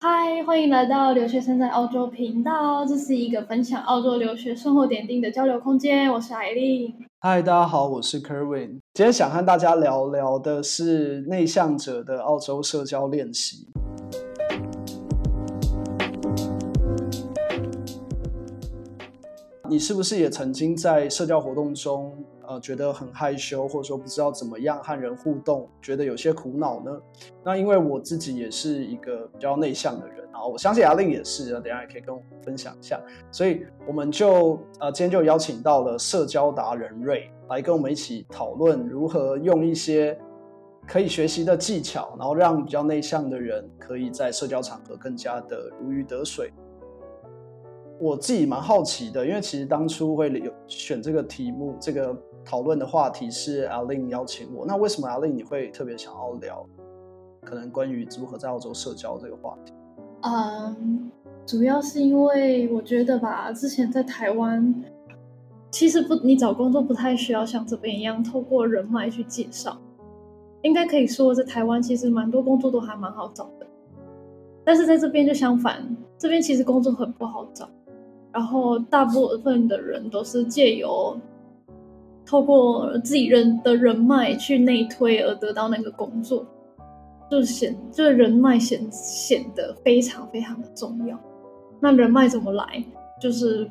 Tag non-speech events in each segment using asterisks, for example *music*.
嗨，欢迎来到留学生在澳洲频道。这是一个分享澳洲留学生活点滴的交流空间。我是艾丽。嗨，大家好，我是 Kerwin。今天想和大家聊聊的是内向者的澳洲社交练习。你是不是也曾经在社交活动中，呃，觉得很害羞，或者说不知道怎么样和人互动，觉得有些苦恼呢？那因为我自己也是一个比较内向的人，然后我相信阿令也是，等下也可以跟我们分享一下。所以我们就呃今天就邀请到了社交达人瑞来跟我们一起讨论如何用一些可以学习的技巧，然后让比较内向的人可以在社交场合更加的如鱼得水。我自己蛮好奇的，因为其实当初会有选这个题目，这个讨论的话题是阿令邀请我。那为什么阿令你会特别想要聊，可能关于如何在澳洲社交这个话题？嗯，主要是因为我觉得吧，之前在台湾，其实不，你找工作不太需要像这边一样透过人脉去介绍，应该可以说在台湾其实蛮多工作都还蛮好找的，但是在这边就相反，这边其实工作很不好找。然后大部分的人都是借由透过自己人的人脉去内推而得到那个工作，就显就是人脉显显得非常非常的重要。那人脉怎么来？就是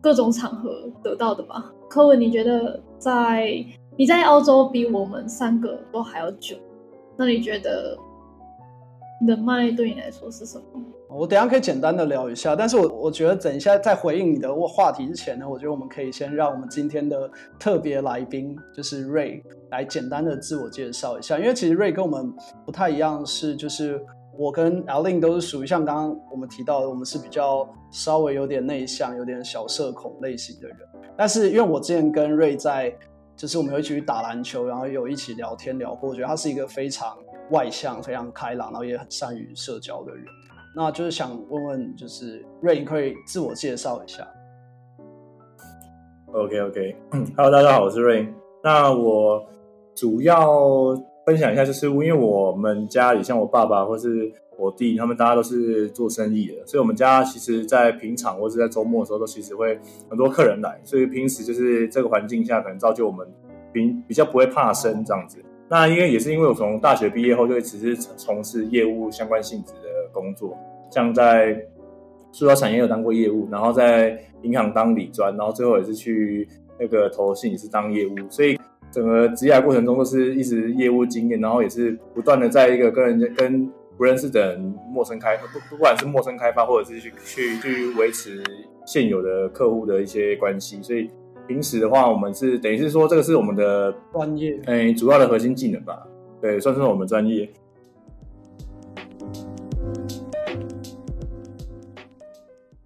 各种场合得到的吧。柯文，你觉得在你在澳洲比我们三个都还要久，那你觉得人脉对你来说是什么？我等下可以简单的聊一下，但是我我觉得等一下在回应你的话题之前呢，我觉得我们可以先让我们今天的特别来宾就是 Ray 来简单的自我介绍一下，因为其实 Ray 跟我们不太一样，是就是我跟 Alin 都是属于像刚刚我们提到的，我们是比较稍微有点内向、有点小社恐类型的人，但是因为我之前跟 Ray 在就是我们有一起去打篮球，然后有一起聊天聊过，我觉得他是一个非常外向、非常开朗，然后也很善于社交的人。那就是想问问，就是 Ray 可以自我介绍一下。OK OK，Hello，*clears throat* 大家好，我是 Ray。那我主要分享一下，就是因为我们家里像我爸爸或是我弟，他们大家都是做生意的，所以我们家其实，在平常或是在周末的时候，都其实会很多客人来，所以平时就是这个环境下，可能造就我们比比较不会怕生这样子。那因为也是因为我从大学毕业后就一直是从事业务相关性质的。工作像在塑料产业有当过业务，然后在银行当理专，然后最后也是去那个投信也是当业务，所以整个职业过程中都是一直业务经验，然后也是不断的在一个跟人家跟不认识的人陌生开不不管是陌生开发或者是去去去维持现有的客户的一些关系，所以平时的话我们是等于是说这个是我们的专业，哎，主要的核心技能吧，对，算是我们专业。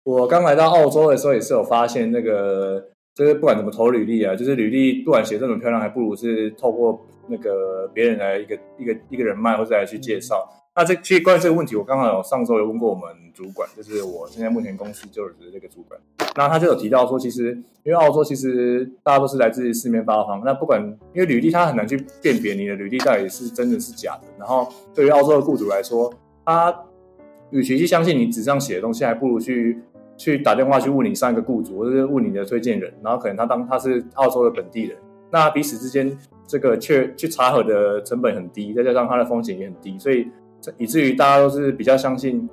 我刚来到澳洲的时候，也是有发现那个，就是不管怎么投履历啊，就是履历不管写这么漂亮，还不如是透过那个别人来一个一个一个人脉或者来去介绍。那这其实关于这个问题，我刚好有上周有问过我们主管，就是我现在目前公司就职的这个主管，那他就有提到说，其实因为澳洲其实大家都是来自四面八方，那不管因为履历他很难去辨别你的履历到底是真的是假的，然后对于澳洲的雇主来说，他与其去相信你纸上写的东西，还不如去。去打电话去问你上一个雇主，或者是问你的推荐人，然后可能他当他是澳洲的本地人，那彼此之间这个去去查核的成本很低，再加上它的风险也很低，所以以至于大家都是比较相信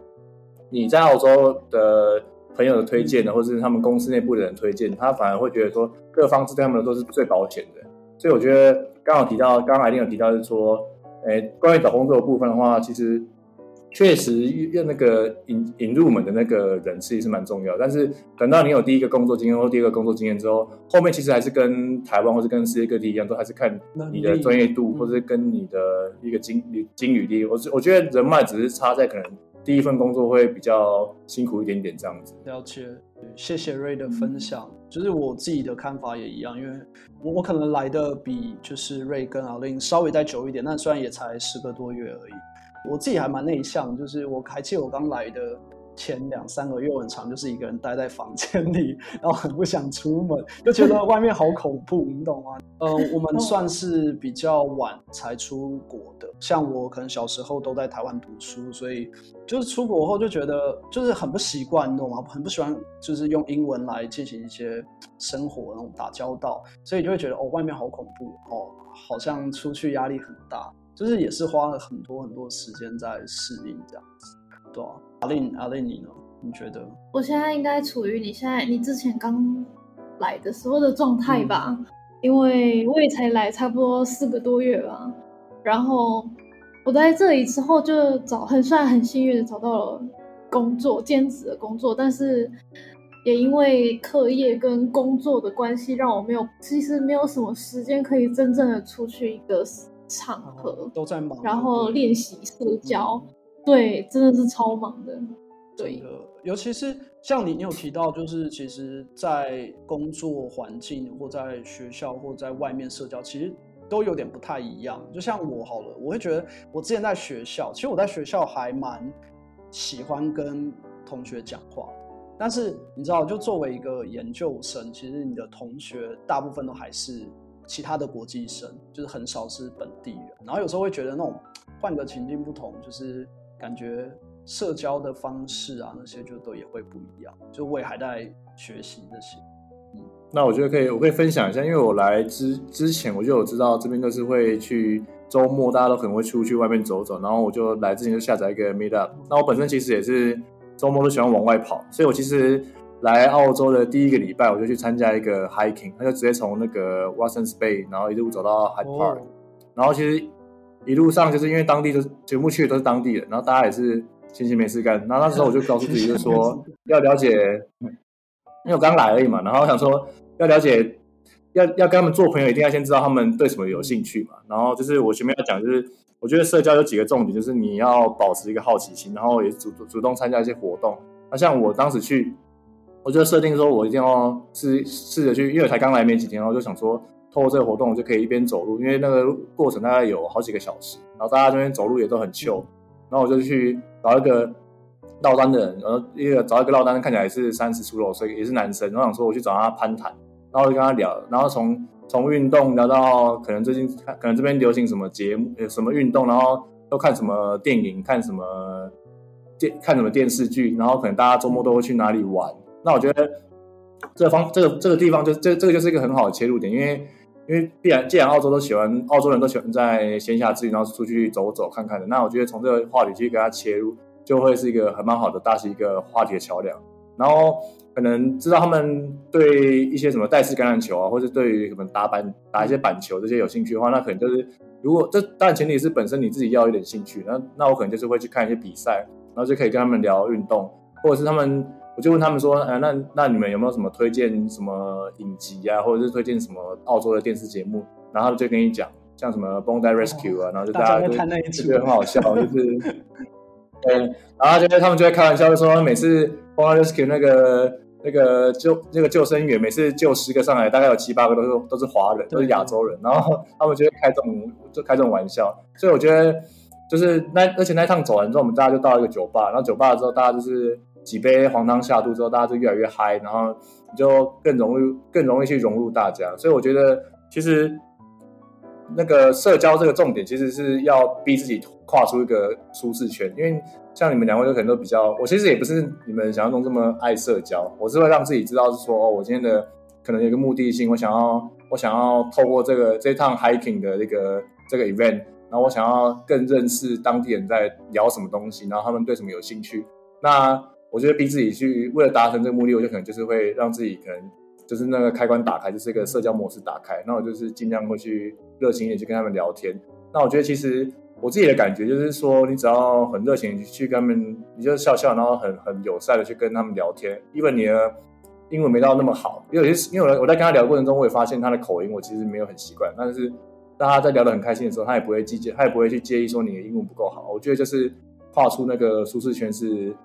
你在澳洲的朋友的推荐的，或者是他们公司内部的人推荐，他反而会觉得说各方式对他们都是最保险的。所以我觉得刚好提到，刚刚一定有提到是说，诶，关于找工作的部分的话，其实。确实，用那个引引入门的那个人其实是蛮重要。但是等到你有第一个工作经验或第二个工作经验之后，后面其实还是跟台湾或是跟世界各地一样，都还是看你的专业度，或者是跟你的一个经经履历。我我觉得人脉只是差在可能第一份工作会比较辛苦一点点这样子。了解，谢谢 Ray 的分享。就是我自己的看法也一样，因为我我可能来的比就是 Ray 跟阿令稍微再久一点，但虽然也才十个多月而已。我自己还蛮内向，就是我还记得我刚来的前两三个月我很常就是一个人待在房间里，然后很不想出门，就觉得外面好恐怖，你懂吗？呃，我们算是比较晚才出国的，像我可能小时候都在台湾读书，所以就是出国后就觉得就是很不习惯，你懂吗？很不喜欢就是用英文来进行一些生活那种打交道，所以就会觉得哦，外面好恐怖哦，好像出去压力很大，就是也是花了很多很多时间在适应这样子。对啊，阿令阿令，你呢？你觉得？我现在应该处于你现在你之前刚来的时候的状态吧，嗯、因为我也才来差不多四个多月吧。然后我在这里之后就找很算很幸运的找到了工作，兼职的工作，但是也因为课业跟工作的关系，让我没有其实没有什么时间可以真正的出去一个场合，都在忙，然后练习社交。嗯对，真的是超忙的。对的，尤其是像你，你有提到，就是其实，在工作环境或在学校或在外面社交，其实都有点不太一样。就像我好了，我会觉得我之前在学校，其实我在学校还蛮喜欢跟同学讲话。但是你知道，就作为一个研究生，其实你的同学大部分都还是其他的国际生，就是很少是本地人。然后有时候会觉得那种换个情境不同，就是。感觉社交的方式啊，那些就都也会不一样。就我也还在学习这些。嗯，那我觉得可以，我可以分享一下，因为我来之之前我就有知道这边都是会去周末，大家都可能会出去外面走走。然后我就来之前就下载一个 Meetup。那我本身其实也是周末都喜欢往外跑，所以我其实来澳洲的第一个礼拜，我就去参加一个 hiking，他就直接从那个 Watsons Bay，然后一路走到 Hyde Park，哦。然后其实。一路上就是因为当地的全部去的都是当地人，然后大家也是闲闲没事干。然后那时候我就告诉自己，就说要了解，因为我刚来而已嘛。然后我想说要了解，要要跟他们做朋友，一定要先知道他们对什么有兴趣嘛。然后就是我前面要讲，就是我觉得社交有几个重点，就是你要保持一个好奇心，然后也主主动参加一些活动。那像我当时去，我就设定说我一定要试试着去，因为我才刚来没几天，然后就想说。透过这个活动，我就可以一边走路，因为那个过程大概有好几个小时，然后大家这边走路也都很 chill，然后我就去找一个落单的人，然后一个找一个落单，看起来是三十出头，所以也是男生，然后想说我去找他攀谈，然后我就跟他聊，然后从从运动聊到可能最近看，可能这边流行什么节目，什么运动，然后都看什么电影，看什么电看什么电视剧，然后可能大家周末都会去哪里玩，那我觉得这个方这个这个地方就这这个就是一个很好的切入点，因为。因为必然，既然澳洲都喜欢，澳洲人都喜欢在闲暇之余，然后出去走走看看的。那我觉得从这个话题去给他切入，就会是一个很蛮好的，搭起一个话题的桥梁。然后可能知道他们对一些什么带式橄榄球啊，或者对于什么打板打一些板球这些有兴趣的话，那可能就是如果这当然前提是本身你自己要有点兴趣，那那我可能就是会去看一些比赛，然后就可以跟他们聊运动，或者是他们。我就问他们说，呃，那那你们有没有什么推荐什么影集啊，或者是推荐什么澳洲的电视节目？然后他们就跟你讲，像什么 Bondi Rescue 啊，哦、然后就大家就觉得很好笑，就是，嗯，然后就他们就会开玩笑，就说每次 Bondi Rescue 那个那个救那个救生员，每次救十个上来，大概有七八个都是都是华人，都是亚洲人，然后他们就会开这种就开这种玩笑，所以我觉得就是那而且那一趟走完之后，我们大家就到一个酒吧，然后酒吧之后大家就是。几杯黄汤下肚之后，大家就越来越嗨，然后你就更容易、更容易去融入大家。所以我觉得，其实那个社交这个重点，其实是要逼自己跨出一个舒适圈。因为像你们两位，就可能都比较，我其实也不是你们想象中这么爱社交。我是会让自己知道，是说，我今天的可能有一个目的性，我想要，我想要透过这个这趟 hiking 的这个这个 event，然后我想要更认识当地人在聊什么东西，然后他们对什么有兴趣。那我觉得逼自己去为了达成这个目的，我就可能就是会让自己可能就是那个开关打开，就是一个社交模式打开。那我就是尽量会去热情一点去跟他们聊天。那我觉得其实我自己的感觉就是说，你只要很热情去跟他们，你就笑笑，然后很很友善的去跟他们聊天。因为你的英文没到那么好，因为有些因为我在跟他聊的过程中，我也发现他的口音我其实没有很习惯。但是大家在聊得很开心的时候，他也不会介意，他也不会去介意说你的英文不够好。我觉得就是跨出那个舒适圈是。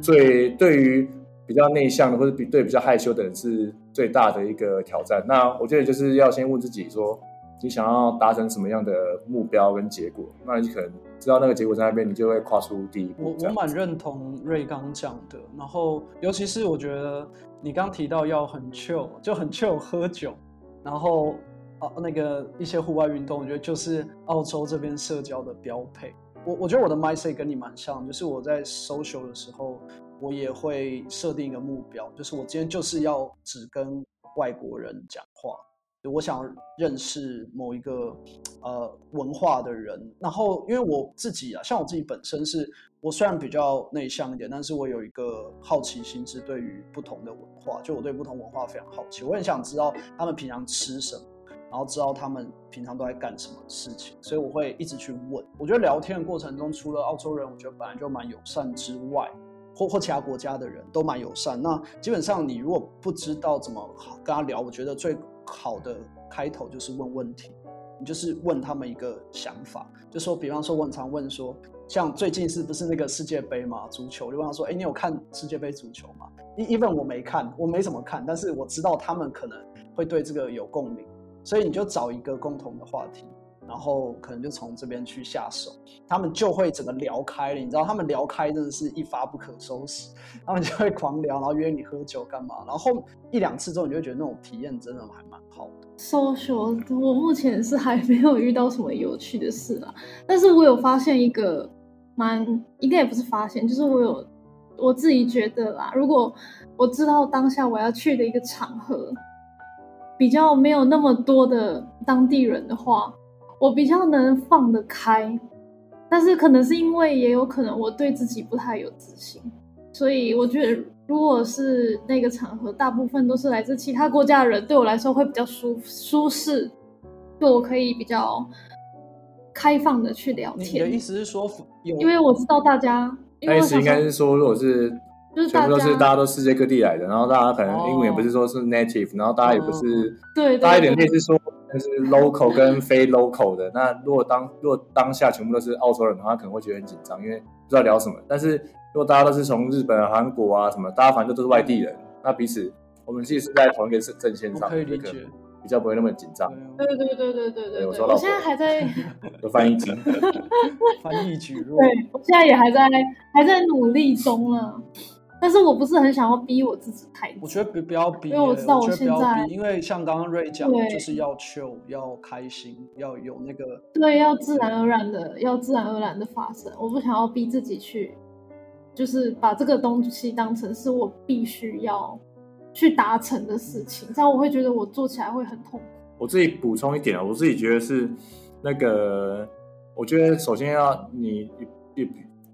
最对于比较内向的或者比对比较害羞的人是最大的一个挑战。那我觉得就是要先问自己说，你想要达成什么样的目标跟结果？那你可能知道那个结果在那边，你就会跨出第一步。我我蛮认同瑞刚讲的，然后尤其是我觉得你刚提到要很 chill，就很 chill 喝酒，然后啊那个一些户外运动，我觉得就是澳洲这边社交的标配。我我觉得我的 mindset 跟你蛮像，就是我在 social 的时候，我也会设定一个目标，就是我今天就是要只跟外国人讲话。我想认识某一个呃文化的人，然后因为我自己啊，像我自己本身是，我虽然比较内向一点，但是我有一个好奇心是对于不同的文化，就我对不同文化非常好奇，我很想知道他们平常吃什么，然后知道他们平常都在干什么事情，所以我会一直去问。我觉得聊天的过程中，除了澳洲人，我觉得本来就蛮友善之外，或或其他国家的人都蛮友善。那基本上你如果不知道怎么好跟他聊，我觉得最好的开头就是问问题，你就是问他们一个想法，就说，比方说我很常问说，像最近是不是那个世界杯嘛，足球，就问他说，哎，你有看世界杯足球吗？Even 我没看，我没怎么看，但是我知道他们可能会对这个有共鸣，所以你就找一个共同的话题。然后可能就从这边去下手，他们就会整个聊开了。你知道，他们聊开真的是一发不可收拾，他们就会狂聊，然后约你喝酒干嘛。然后一两次之后，你就会觉得那种体验真的还蛮好的。social，我目前是还没有遇到什么有趣的事啦，但是我有发现一个蛮，应该也不是发现，就是我有我自己觉得啦，如果我知道当下我要去的一个场合比较没有那么多的当地人的话。我比较能放得开，但是可能是因为也有可能我对自己不太有自信，所以我觉得如果是那个场合，大部分都是来自其他国家的人，对我来说会比较舒舒适，就我可以比较开放的去聊天。你的意思是说，因为我知道大家，意思应该是说，如果是。就是全部都是大家都世界各地来的，然后大家可能英文也不是说是 native，、哦、然后大家也不是，对，大家有点类似说就是 local 跟非 local 的。那如果当如果当下全部都是澳洲人的话，可能会觉得很紧张，因为不知道聊什么。但是如果大家都是从日本、韩国啊什么，大家反正都是外地人，那彼此我们其实是在同一个阵线上，可以理解，比较不会那么紧张。对对对对对对对，我说我现在还在 *laughs* 有翻译机，*laughs* 翻译举弱。对，我现在也还在还在努力中啊。但是我不是很想要逼我自己太久，我觉得不不要逼，因为我知道我现在，因为像刚刚瑞讲的，就是要 chill，要开心，要有那个，对，要自然而然的，要自然而然的发生。我不想要逼自己去，就是把这个东西当成是我必须要去达成的事情，这样我会觉得我做起来会很痛苦。我自己补充一点啊，我自己觉得是那个，我觉得首先要你你，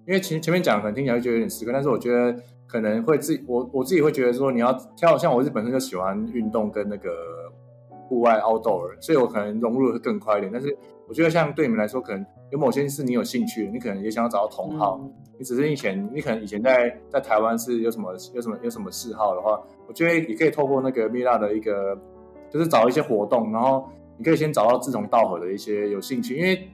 因为前前面讲可能听起来会觉得有点死磕，但是我觉得。可能会自己我我自己会觉得说，你要跳，像我是本身就喜欢运动跟那个户外 outdoor，所以我可能融入的会更快一点。但是我觉得像对你们来说，可能有某些是你有兴趣的，你可能也想要找到同好。嗯、你只是以前你可能以前在在台湾是有什么有什么有什么嗜好的话，我觉得你可以透过那个 Meetup 的一个，就是找一些活动，然后你可以先找到志同道合的一些有兴趣，因为。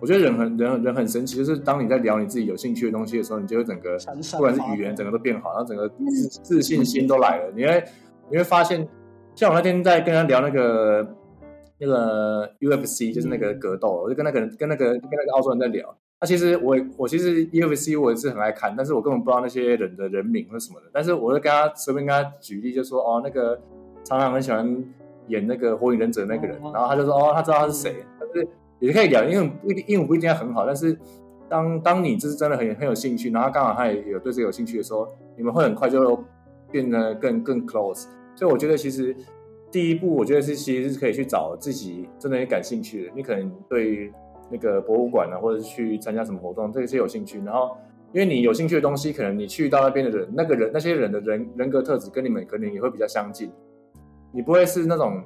我觉得人很人人很神奇，就是当你在聊你自己有兴趣的东西的时候，你就会整个不管是语言，整个都变好，然后整个自自信心都来了。你会你会发现，像我那天在跟他聊那个那个 UFC，就是那个格斗，我就跟那个人跟那个跟那个澳洲人在聊。那其实我我其实 UFC 我也是很爱看，但是我根本不知道那些人的人名或什么的。但是我就跟他随便跟他举例，就说哦，那个常常很喜欢演那个火影忍者那个人，然后他就说哦，他知道他是谁，但是。也可以聊，因为不一定，英文不一定要很好，但是当当你就是真的很很有兴趣，然后刚好他也有对这个有兴趣的时候，你们会很快就变得更更 close。所以我觉得其实第一步，我觉得是其实是可以去找自己真的很感兴趣的。你可能对那个博物馆啊，或者是去参加什么活动，这些有兴趣。然后因为你有兴趣的东西，可能你去到那边的人，那个人那些人的人人格特质跟你们可能也会比较相近。你不会是那种。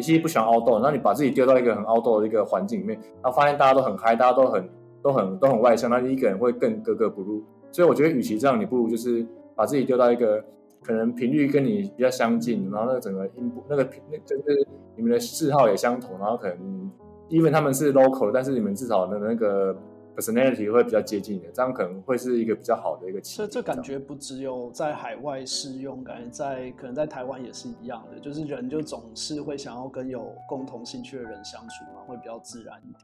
你其实不喜欢凹斗然后你把自己丢到一个很凹斗的一个环境里面，然后发现大家都很嗨，大家都很都很都很外向，那你一个人会更格格不入。所以我觉得，与其这样，你不如就是把自己丢到一个可能频率跟你比较相近，然后那个整个音部那个频那就是你们的嗜好也相同，然后可能因为他们是 local，但是你们至少的那个。Personality 会比较接近的，这样可能会是一个比较好的一个。所以这感觉不只有在海外适用，感觉在可能在台湾也是一样的，就是人就总是会想要跟有共同兴趣的人相处嘛，会比较自然一点。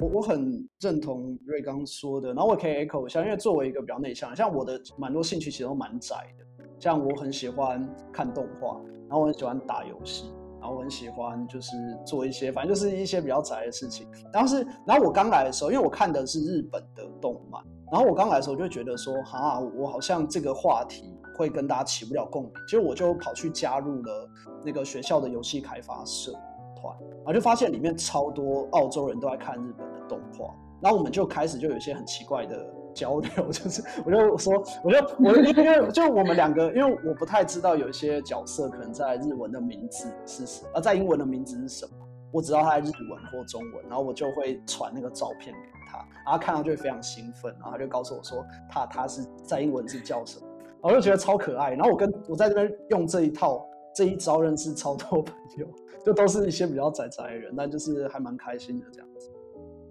我我很认同瑞刚说的，然后我可以 echo 一下，因为作为一个比较内向，像我的蛮多兴趣其实都蛮窄的，像我很喜欢看动画，然后我很喜欢打游戏，然后我很喜欢就是做一些，反正就是一些比较宅的事情。然后是，然后我刚来的时候，因为我看的是日本的动漫，然后我刚来的时候就觉得说，哈，我好像这个话题会跟大家起不了共鸣，结果我就跑去加入了那个学校的游戏开发社团。然后就发现里面超多澳洲人都在看日本的动画，然后我们就开始就有一些很奇怪的交流，*laughs* 就是我就说，我就我因为就我们两个，因为我不太知道有一些角色可能在日文的名字是什么，而在英文的名字是什么，我只知道他在日文或中文，然后我就会传那个照片给他，然后看到就会非常兴奋，然后他就告诉我说他他是在英文是叫什么，我就觉得超可爱，然后我跟我在这边用这一套这一招认识超多朋友。就都是一些比较宅宅的人，但就是还蛮开心的这样子。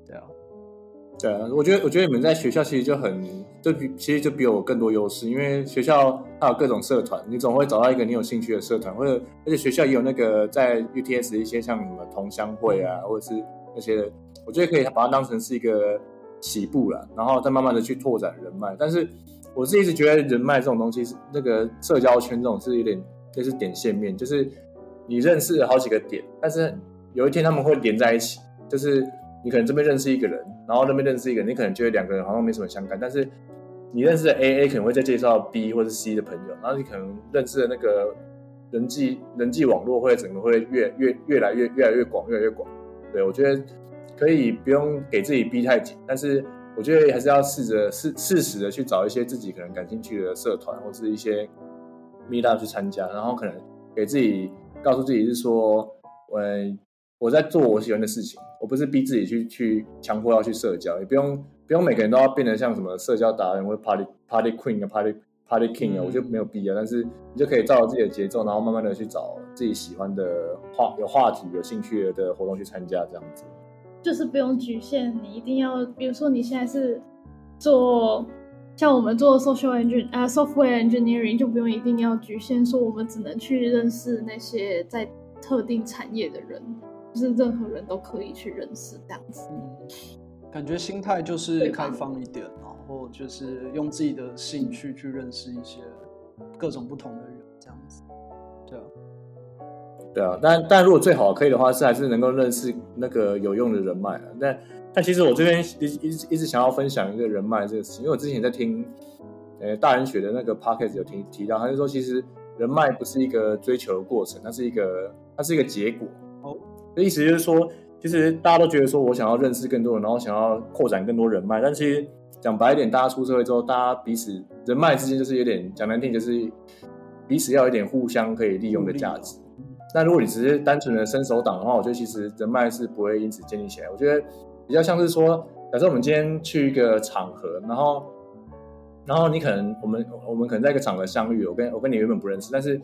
对啊，对啊，我觉得我觉得你们在学校其实就很就比其实就比我更多优势，因为学校它有各种社团，你总会找到一个你有兴趣的社团，或者而且学校也有那个在 UTS 一些像什么同乡会啊，或者是那些，我觉得可以把它当成是一个起步了，然后再慢慢的去拓展人脉。但是我是一直觉得人脉这种东西是那个社交圈这种是有点就是点线面，就是。你认识好几个点，但是有一天他们会连在一起，就是你可能这边认识一个人，然后那边认识一个人，你可能觉得两个人好像没什么相干，但是你认识的 A，A 可能会再介绍 B 或者 C 的朋友，然后你可能认识的那个人际人际网络会整个会越越越来越越来越广，越来越广。对，我觉得可以不用给自己逼太紧，但是我觉得还是要试着适适时的去找一些自己可能感兴趣的社团或是一些 meet up 去参加，然后可能给自己。告诉自己是说，我我在做我喜欢的事情，我不是逼自己去去强迫要去社交，也不用不用每个人都要变得像什么社交达人或 party party queen 啊 party party king 啊，我觉得没有必要。但是你就可以照着自己的节奏，然后慢慢的去找自己喜欢的话有话题、有兴趣的活动去参加，这样子。就是不用局限，你一定要，比如说你现在是做。像我们做 social engineering 啊，software engineering 就不用一定要局限说我们只能去认识那些在特定产业的人，就是任何人都可以去认识这样子。嗯，感觉心态就是开放一点，然后就是用自己的兴趣去认识一些各种不同的人，这样子。对啊，对啊，但但如果最好可以的话，是还是能够认识那个有用的人脉啊，但。但其实我这边一一直一直想要分享一个人脉这个事情，因为我之前在听，呃，大人学的那个 podcast 有提提到，他就说其实人脉不是一个追求的过程，它是一个它是一个结果。哦，意思就是说，其实大家都觉得说我想要认识更多人，然后想要扩展更多人脉，但其实讲白一点，大家出社会之后，大家彼此人脉之间就是有点讲难听，就是彼此要有一点互相可以利用的价值。那如果你只是单纯的伸手党的话，我觉得其实人脉是不会因此建立起来。我觉得。比较像是说，假设我们今天去一个场合，然后，然后你可能我们我们可能在一个场合相遇，我跟我跟你原本不认识，但是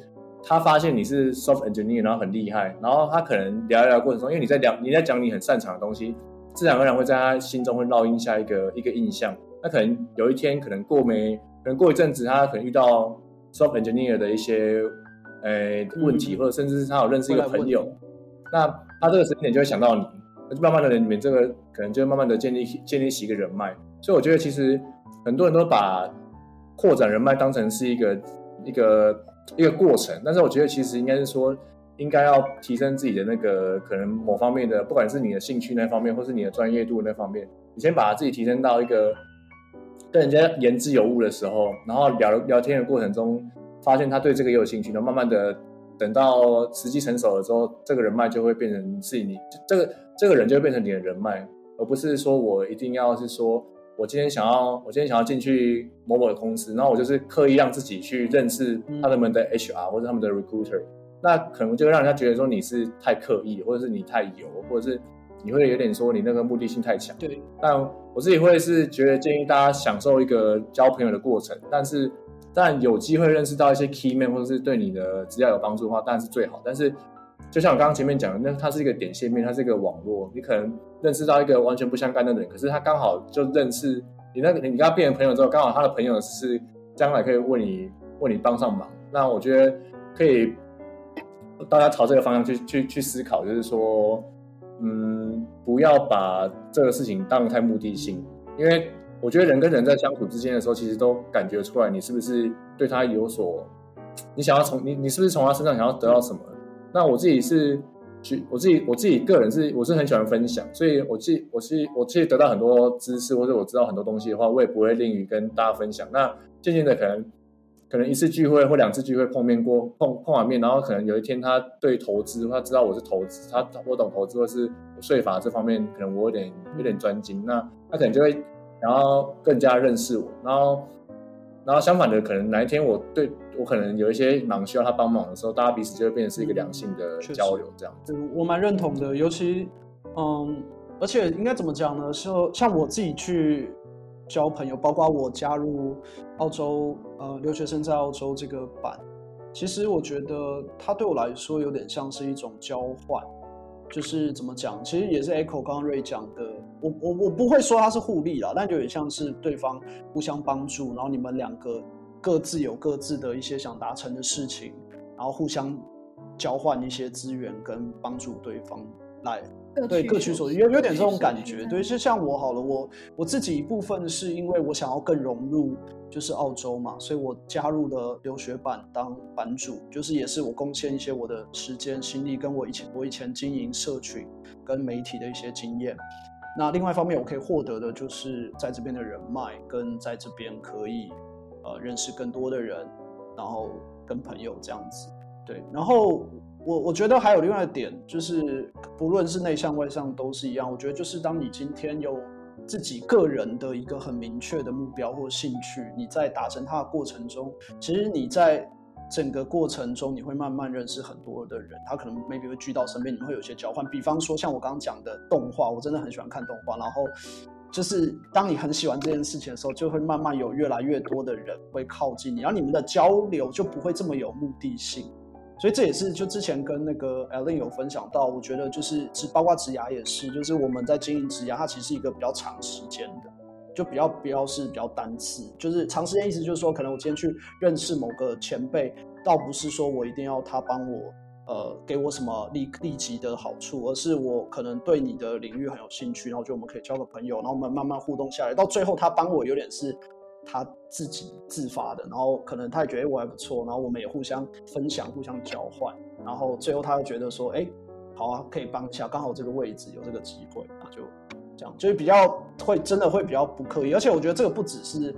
他发现你是 soft engineer，然后很厉害，然后他可能聊一聊过程中，因为你在聊你在讲你很擅长的东西，自然而然会在他心中会烙印下一个一个印象。那可能有一天，可能过没，可能过一阵子，他可能遇到 soft engineer 的一些呃问题，嗯、或者甚至是他有认识一个朋友，那他这个时间点就会想到你。慢慢的，你们这个可能就慢慢的建立建立起一个人脉，所以我觉得其实很多人都把扩展人脉当成是一个一个一个过程，但是我觉得其实应该是说，应该要提升自己的那个可能某方面的，不管是你的兴趣那方面，或是你的专业度那方面，你先把自己提升到一个跟人家言之有物的时候，然后聊聊天的过程中，发现他对这个也有兴趣，然后慢慢的等到时机成熟了之后，这个人脉就会变成是你这个。这个人就会变成你的人脉，而不是说我一定要是说，我今天想要，我今天想要进去某某的公司，然后我就是刻意让自己去认识他们的 HR 或者他们的 recruiter，那可能就会让人家觉得说你是太刻意，或者是你太油，或者是你会有点说你那个目的性太强。对。但我自己会是觉得建议大家享受一个交朋友的过程，但是但有机会认识到一些 key man 或者是对你的职业有帮助的话，当然是最好，但是。就像我刚刚前面讲的，那它是一个点线面，它是一个网络。你可能认识到一个完全不相干的人，可是他刚好就认识你那个，你跟他变成朋友之后，刚好他的朋友是将来可以为你为你帮上忙。那我觉得可以大家朝这个方向去去去思考，就是说，嗯，不要把这个事情当太目的性，因为我觉得人跟人在相处之间的时候，其实都感觉出来你是不是对他有所，你想要从你你是不是从他身上想要得到什么？那我自己是去，我自己我自己个人是我是很喜欢分享，所以我自己我是我自己得到很多知识或者我知道很多东西的话，我也不会吝于跟大家分享。那渐渐的可能。可能一次聚会或两次聚会碰面过碰碰完面，然后可能有一天他对投资，他知道我是投资，他我懂投资或是税法这方面，可能我有点有点专精，那他可能就会然后更加认识我，然后然后相反的，可能哪一天我对我可能有一些忙需要他帮忙的时候，大家彼此就会变成是一个良性的交流，这样子。我蛮认同的，尤其嗯，而且应该怎么讲呢？说像我自己去。交朋友，包括我加入澳洲，呃，留学生在澳洲这个版，其实我觉得它对我来说有点像是一种交换，就是怎么讲，其实也是 Echo 刚刚 Ray 讲的，我我我不会说它是互利啦，但有点像是对方互相帮助，然后你们两个各自有各自的一些想达成的事情，然后互相交换一些资源跟帮助对方来。对，各取所需，有有点这种感觉。对，就像我好了，我我自己一部分是因为我想要更融入，就是澳洲嘛，所以我加入了留学版当版主，就是也是我贡献一些我的时间心力，跟我以前我以前经营社群跟媒体的一些经验。那另外一方面，我可以获得的就是在这边的人脉，跟在这边可以呃认识更多的人，然后跟朋友这样子。对，然后。我我觉得还有另外一点，就是不论是内向外向都是一样。我觉得就是当你今天有自己个人的一个很明确的目标或兴趣，你在达成它的过程中，其实你在整个过程中你会慢慢认识很多的人，他可能 maybe 会聚到身边，你们会有些交换。比方说像我刚刚讲的动画，我真的很喜欢看动画，然后就是当你很喜欢这件事情的时候，就会慢慢有越来越多的人会靠近你，然后你们的交流就不会这么有目的性。所以这也是就之前跟那个 Ellen 有分享到，我觉得就是只包括职涯也是，就是我们在经营职涯，它其实是一个比较长时间的，就比较比较是比较单次，就是长时间意思就是说，可能我今天去认识某个前辈，倒不是说我一定要他帮我，呃，给我什么立立即的好处，而是我可能对你的领域很有兴趣，然后就我们可以交个朋友，然后我们慢慢互动下来，到最后他帮我有点是。他自己自发的，然后可能他也觉得我还不错，然后我们也互相分享、互相交换，然后最后他又觉得说，哎，好啊，可以帮一下，刚好这个位置有这个机会，那就这样，就是比较会真的会比较不刻意，而且我觉得这个不只是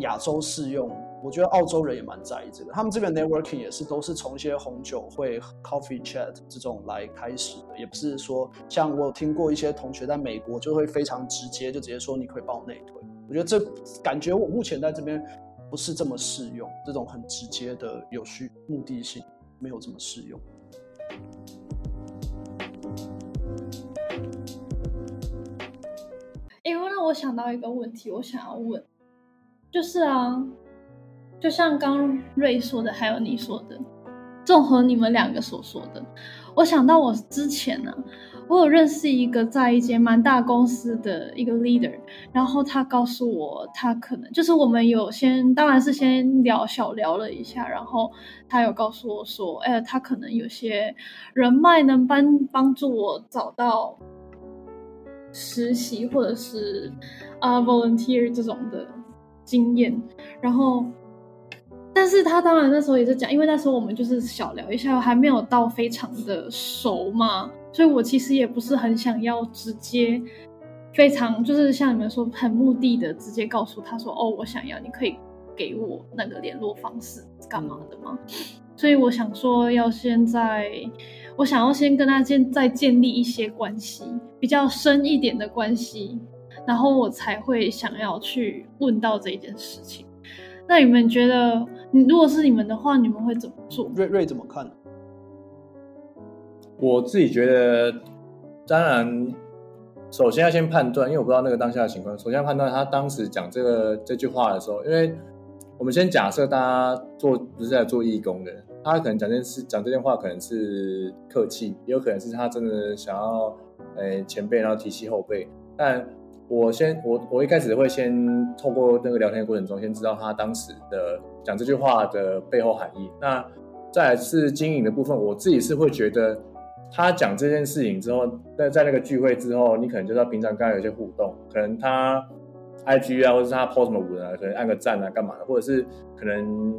亚洲适用，我觉得澳洲人也蛮在意这个，他们这边 networking 也是都是从一些红酒会、coffee chat 这种来开始的，也不是说像我有听过一些同学在美国就会非常直接，就直接说你可以帮我内推。我觉得这感觉我目前在这边不是这么适用，这种很直接的有需目的性没有这么适用。因为让我想到一个问题，我想要问，就是啊，就像刚瑞说的，还有你说的，综合你们两个所说的，我想到我之前呢、啊。我有认识一个在一间蛮大公司的一个 leader，然后他告诉我，他可能就是我们有先，当然是先聊小聊了一下，然后他有告诉我说，哎，他可能有些人脉能帮帮助我找到实习或者是啊、volunteer 这种的经验，然后。但是他当然那时候也是讲，因为那时候我们就是小聊一下，还没有到非常的熟嘛，所以我其实也不是很想要直接非常就是像你们说很目的的直接告诉他说，哦，我想要，你可以给我那个联络方式干嘛的吗？所以我想说要先在，我想要先跟他建再建立一些关系，比较深一点的关系，然后我才会想要去问到这件事情。那你们觉得，如果是你们的话，你们会怎么做？瑞瑞怎么看？我自己觉得，当然，首先要先判断，因为我不知道那个当下的情况。首先要判断他当时讲这个这句话的时候，因为我们先假设大家做不是在做义工的，他可能讲这件事讲这件话可能是客气，也有可能是他真的想要，诶前辈然后提携后辈，但。我先，我我一开始会先透过那个聊天的过程中，先知道他当时的讲这句话的背后含义。那再来是经营的部分，我自己是会觉得，他讲这件事情之后，在在那个聚会之后，你可能就知道平常跟他有些互动，可能他 IG 啊，或者是他 po 什么文啊，可能按个赞啊，干嘛的，或者是可能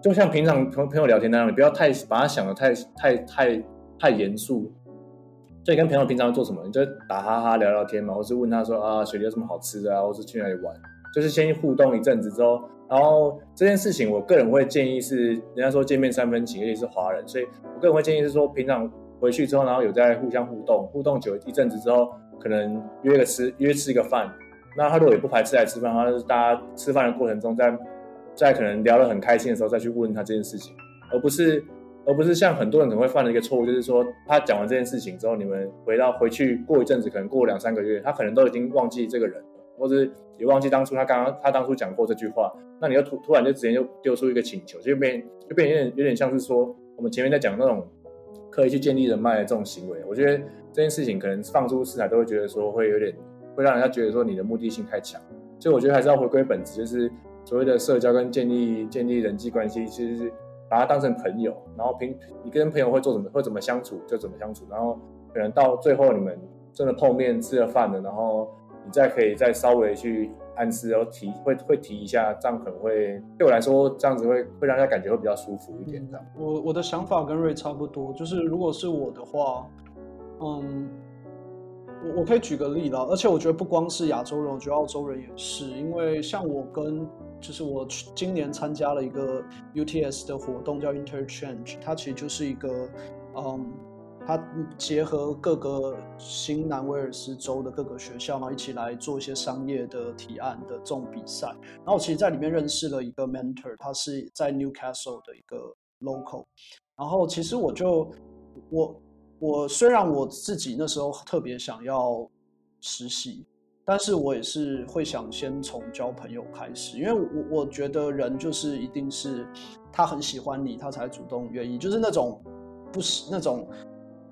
就像平常朋朋友聊天那样，你不要太把他想的太太太太严肃。所以跟朋友平常做什么，你就打哈哈聊聊天嘛，或是问他说啊，雪梨有什么好吃的啊，或是去哪里玩，就是先互动一阵子之后，然后这件事情，我个人会建议是，人家说见面三分情，尤其是华人，所以我个人会建议是说，平常回去之后，然后有在互相互动，互动久一阵子之后，可能约个吃约吃一个饭，那他如果也不排斥来吃饭，然后就是大家吃饭的过程中，在在可能聊得很开心的时候，再去问他这件事情，而不是。而不是像很多人可能会犯的一个错误，就是说他讲完这件事情之后，你们回到回去过一阵子，可能过两三个月，他可能都已经忘记这个人了，或者是也忘记当初他刚刚他当初讲过这句话，那你就突突然就直接就丢出一个请求，就变就变有点有点像是说我们前面在讲那种刻意去建立人脉的这种行为。我觉得这件事情可能放诸四海都会觉得说会有点会让人家觉得说你的目的性太强，所以我觉得还是要回归本质，就是所谓的社交跟建立建立人际关系，其实是。把他当成朋友，然后平你跟朋友会做怎么会怎么相处就怎么相处，然后可能到最后你们真的碰面吃了饭了，然后你再可以再稍微去暗示，然后提会会提一下，这样可能会对我来说这样子会会让人家感觉会比较舒服一点。这样，我我的想法跟瑞差不多，就是如果是我的话，嗯，我我可以举个例啦，而且我觉得不光是亚洲人，我觉得澳洲人也是，因为像我跟。就是我今年参加了一个 UTS 的活动，叫 Interchange，它其实就是一个，嗯，它结合各个新南威尔士州的各个学校，然后一起来做一些商业的提案的这种比赛。然后我其实在里面认识了一个 mentor，他是在 Newcastle 的一个 local。然后其实我就我我虽然我自己那时候特别想要实习。但是我也是会想先从交朋友开始，因为我我觉得人就是一定是他很喜欢你，他才主动愿意，就是那种不是那种。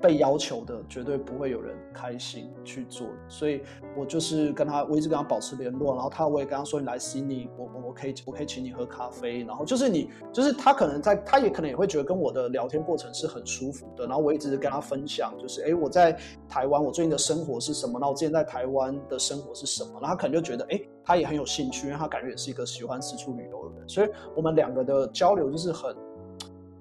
被要求的绝对不会有人开心去做，所以我就是跟他，我一直跟他保持联络，然后他我也跟他说，你来悉尼，我我我可以我可以请你喝咖啡，然后就是你就是他可能在他也可能也会觉得跟我的聊天过程是很舒服的，然后我一直跟他分享，就是哎我在台湾我最近的生活是什么，那我之前在台湾的生活是什么，然后他可能就觉得哎他也很有兴趣，因为他感觉也是一个喜欢四处旅游的人，所以我们两个的交流就是很。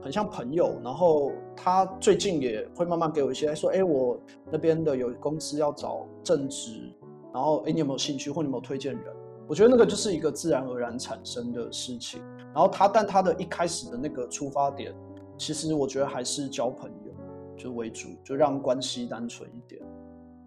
很像朋友，然后他最近也会慢慢给我一些说，哎，我那边的有公司要找正职，然后哎，你有没有兴趣，或你有没有推荐人？我觉得那个就是一个自然而然产生的事情。然后他，但他的一开始的那个出发点，其实我觉得还是交朋友就为主，就让关系单纯一点。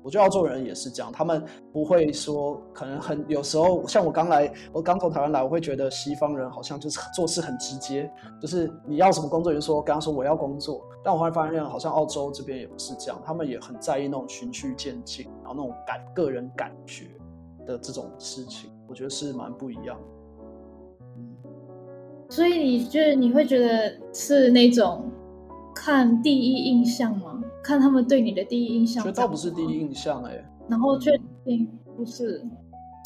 我觉得澳洲人也是这样，他们不会说，可能很有时候，像我刚来，我刚从台湾来，我会觉得西方人好像就是做事很直接，就是你要什么工作，就说跟他说我要工作。但我后来发现，好像澳洲这边也不是这样，他们也很在意那种循序渐进，然后那种感个人感觉的这种事情，我觉得是蛮不一样。所以你就是你会觉得是那种看第一印象吗？看他们对你的第一印象，觉得倒不是第一印象哎、欸，然后确定不是。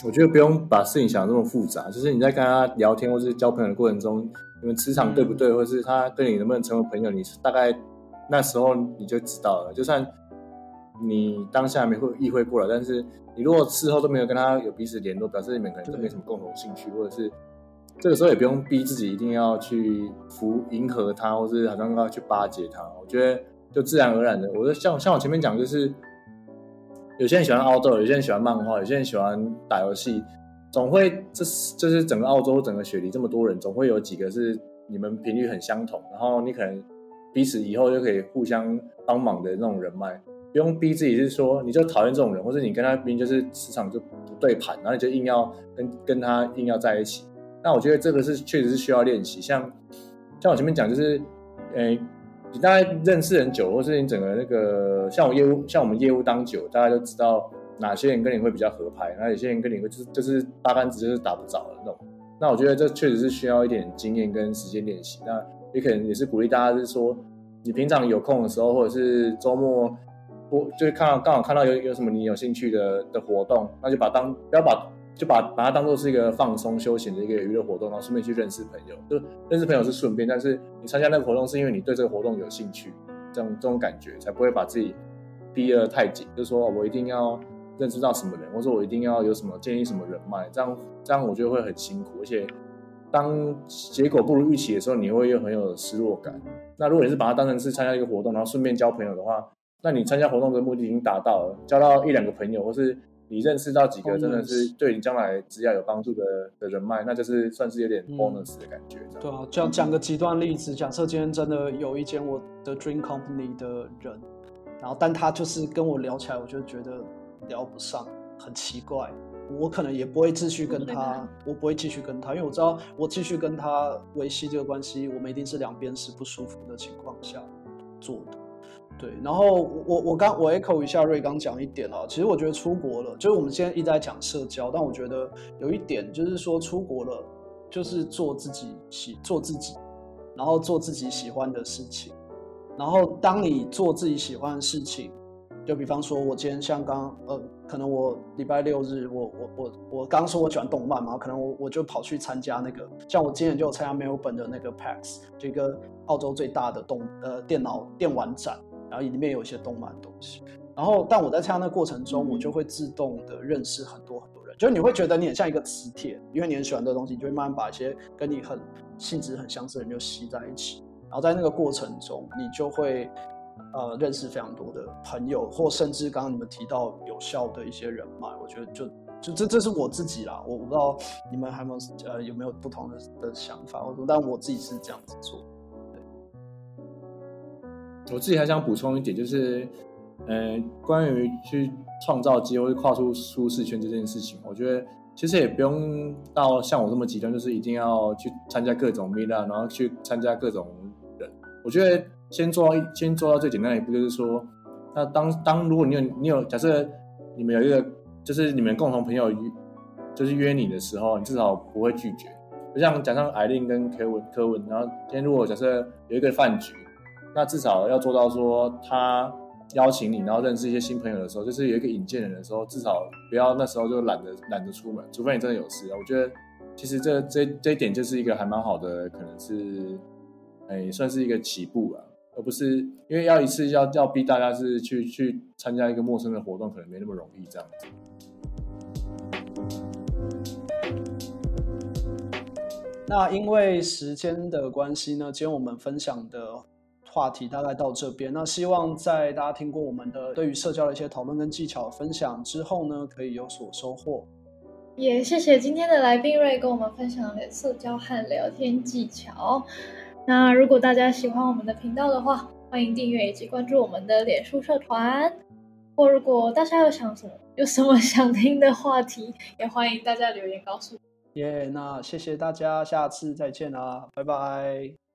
我觉得不用把事情想得这么复杂，就是你在跟他聊天或是交朋友的过程中，你们磁场对不对，嗯、或是他对你能不能成为朋友，你大概那时候你就知道了。就算你当下没会意会过来，但是你如果事后都没有跟他有彼此联络，表示你们可能都没什么共同兴趣，或者是这个时候也不用逼自己一定要去服迎合他，或是好像要去巴结他。我觉得。就自然而然的，我就像像我前面讲，就是有些人喜欢奥豆有些人喜欢漫画，有些人喜欢打游戏，总会这是就是整个澳洲整个雪梨这么多人，总会有几个是你们频率很相同，然后你可能彼此以后就可以互相帮忙的那种人脉，不用逼自己是说你就讨厌这种人，或者你跟他明明就是磁场就不对盘，然后你就硬要跟跟他硬要在一起。那我觉得这个是确实是需要练习，像像我前面讲就是，诶。你大概认识很久，或是你整个那个像我业务，像我们业务当久，大家都知道哪些人跟你会比较合拍，那有些人跟你会就是就是八竿子就是打不着的那种。那我觉得这确实是需要一点经验跟时间练习。那也可能也是鼓励大家，是说你平常有空的时候，或者是周末，不就是看到刚好看到有有什么你有兴趣的的活动，那就把当不要把。就把把它当做是一个放松休闲的一个娱乐活动，然后顺便去认识朋友。就认识朋友是顺便，但是你参加那个活动是因为你对这个活动有兴趣，这种这种感觉，才不会把自己逼得太紧。就是说我一定要认识到什么人，或者说我一定要有什么建立什么人脉，这样这样我觉得会很辛苦，而且当结果不如预期的时候，你会又很有失落感。那如果你是把它当成是参加一个活动，然后顺便交朋友的话，那你参加活动的目的已经达到了，交到一两个朋友，或是。你认识到几个真的是对你将来职业有帮助的的人脉，那就是算是有点 bonus 的感觉。嗯、对啊，讲讲个极端例子，假设今天真的有一间我的 dream company 的人，然后但他就是跟我聊起来，我就觉得聊不上，很奇怪，我可能也不会继续跟他，我不会继续跟他，因为我知道我继续跟他维系这个关系，我们一定是两边是不舒服的情况下做的。对，然后我我刚我 echo 一下瑞刚讲一点啊，其实我觉得出国了，就是我们现在一直在讲社交，但我觉得有一点就是说出国了，就是做自己喜做自己，然后做自己喜欢的事情，然后当你做自己喜欢的事情，就比方说我今天像刚呃，可能我礼拜六日我我我我刚说我喜欢动漫嘛，可能我我就跑去参加那个，像我今年就有参加墨尔本的那个 PAX，这个澳洲最大的动呃电脑电玩展。然后里面有一些动漫东西，然后但我在参加那个过程中，我就会自动的认识很多很多人，就是你会觉得你很像一个磁铁，因为你很喜欢的东西，你就会慢慢把一些跟你很性质很相似的人就吸在一起，然后在那个过程中，你就会呃认识非常多的朋友，或甚至刚刚你们提到有效的一些人脉，我觉得就就这这是我自己啦，我不知道你们还有没有呃有没有不同的的想法，或者但我自己是这样子做。我自己还想补充一点，就是，呃，关于去创造机会、跨出舒适圈这件事情，我觉得其实也不用到像我这么极端，就是一定要去参加各种 meetup，然后去参加各种人。我觉得先做到一，先做到最简单的一步，就是说，那当当如果你有你有假设你们有一个就是你们共同朋友约就是约你的时候，你至少不会拒绝。就像假设艾琳跟柯文柯文，然后今天如果假设有一个饭局。那至少要做到说，他邀请你，然后认识一些新朋友的时候，就是有一个引荐人的时候，至少不要那时候就懒得懒得出门，除非你真的有事。我觉得其实这这这一点就是一个还蛮好的，可能是哎算是一个起步啊，而不是因为要一次要要逼大家是去去参加一个陌生的活动，可能没那么容易这样子。那因为时间的关系呢，今天我们分享的。话题大概到这边，那希望在大家听过我们的对于社交的一些讨论跟技巧分享之后呢，可以有所收获。也谢谢今天的来宾瑞跟我们分享的社交和聊天技巧。那如果大家喜欢我们的频道的话，欢迎订阅以及关注我们的脸书社团。或如果大家有想什么，有什么想听的话题，也欢迎大家留言告诉我。*laughs* 耶，yeah, 那谢谢大家，下次再见啦，拜拜。